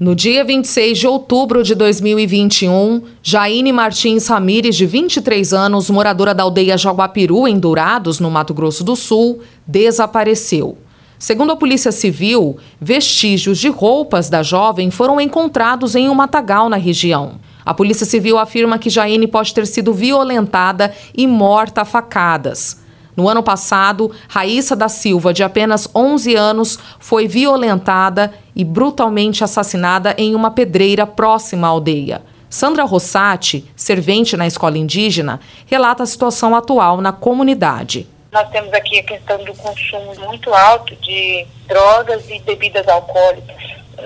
No dia 26 de outubro de 2021, Jaine Martins Ramires, de 23 anos, moradora da aldeia Jaguapiru, em Dourados, no Mato Grosso do Sul, desapareceu. Segundo a Polícia Civil, vestígios de roupas da jovem foram encontrados em um matagal na região. A Polícia Civil afirma que Jaine pode ter sido violentada e morta a facadas. No ano passado, Raíssa da Silva, de apenas 11 anos, foi violentada e brutalmente assassinada em uma pedreira próxima à aldeia. Sandra Rossati, servente na escola indígena, relata a situação atual na comunidade. Nós temos aqui a questão do consumo muito alto de drogas e bebidas alcoólicas.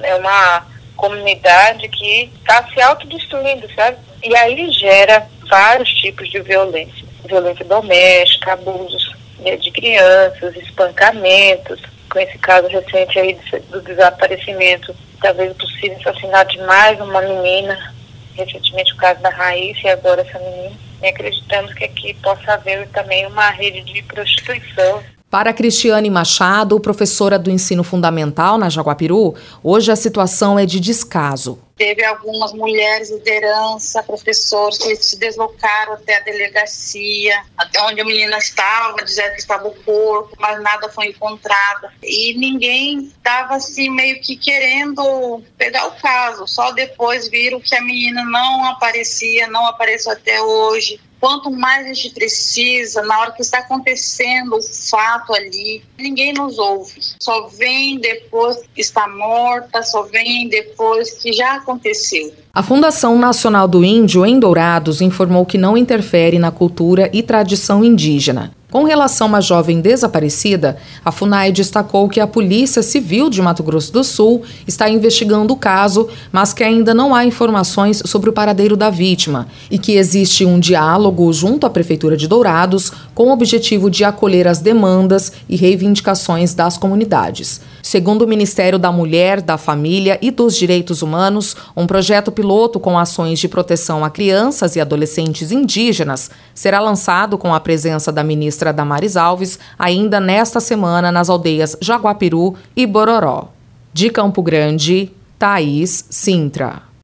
É uma comunidade que está se autodestruindo, sabe? E aí gera vários tipos de violência violência doméstica, abusos né, de crianças, espancamentos, com esse caso recente aí do desaparecimento, talvez possível assassinato de mais uma menina, recentemente o caso da Raíssa e agora essa menina. E acreditamos que aqui possa haver também uma rede de prostituição. Para Cristiane Machado, professora do ensino fundamental na Jaguapiru, hoje a situação é de descaso. Teve algumas mulheres, liderança, professores que se deslocaram até a delegacia, até onde a menina estava, dizendo que estava o corpo, mas nada foi encontrado. E ninguém estava assim meio que querendo pegar o caso. Só depois viram que a menina não aparecia, não apareceu até hoje. Quanto mais a gente precisa, na hora que está acontecendo o fato ali, ninguém nos ouve. Só vem depois que está morta, só vem depois que já aconteceu. A Fundação Nacional do Índio, em Dourados, informou que não interfere na cultura e tradição indígena. Com relação à jovem desaparecida, a FUNAI destacou que a Polícia Civil de Mato Grosso do Sul está investigando o caso, mas que ainda não há informações sobre o paradeiro da vítima e que existe um diálogo junto à Prefeitura de Dourados com o objetivo de acolher as demandas e reivindicações das comunidades. Segundo o Ministério da Mulher, da Família e dos Direitos Humanos, um projeto piloto com ações de proteção a crianças e adolescentes indígenas será lançado com a presença da ministra ministra Damares Alves ainda nesta semana nas aldeias Jaguapiru e Bororó. De Campo Grande, Thaís Sintra.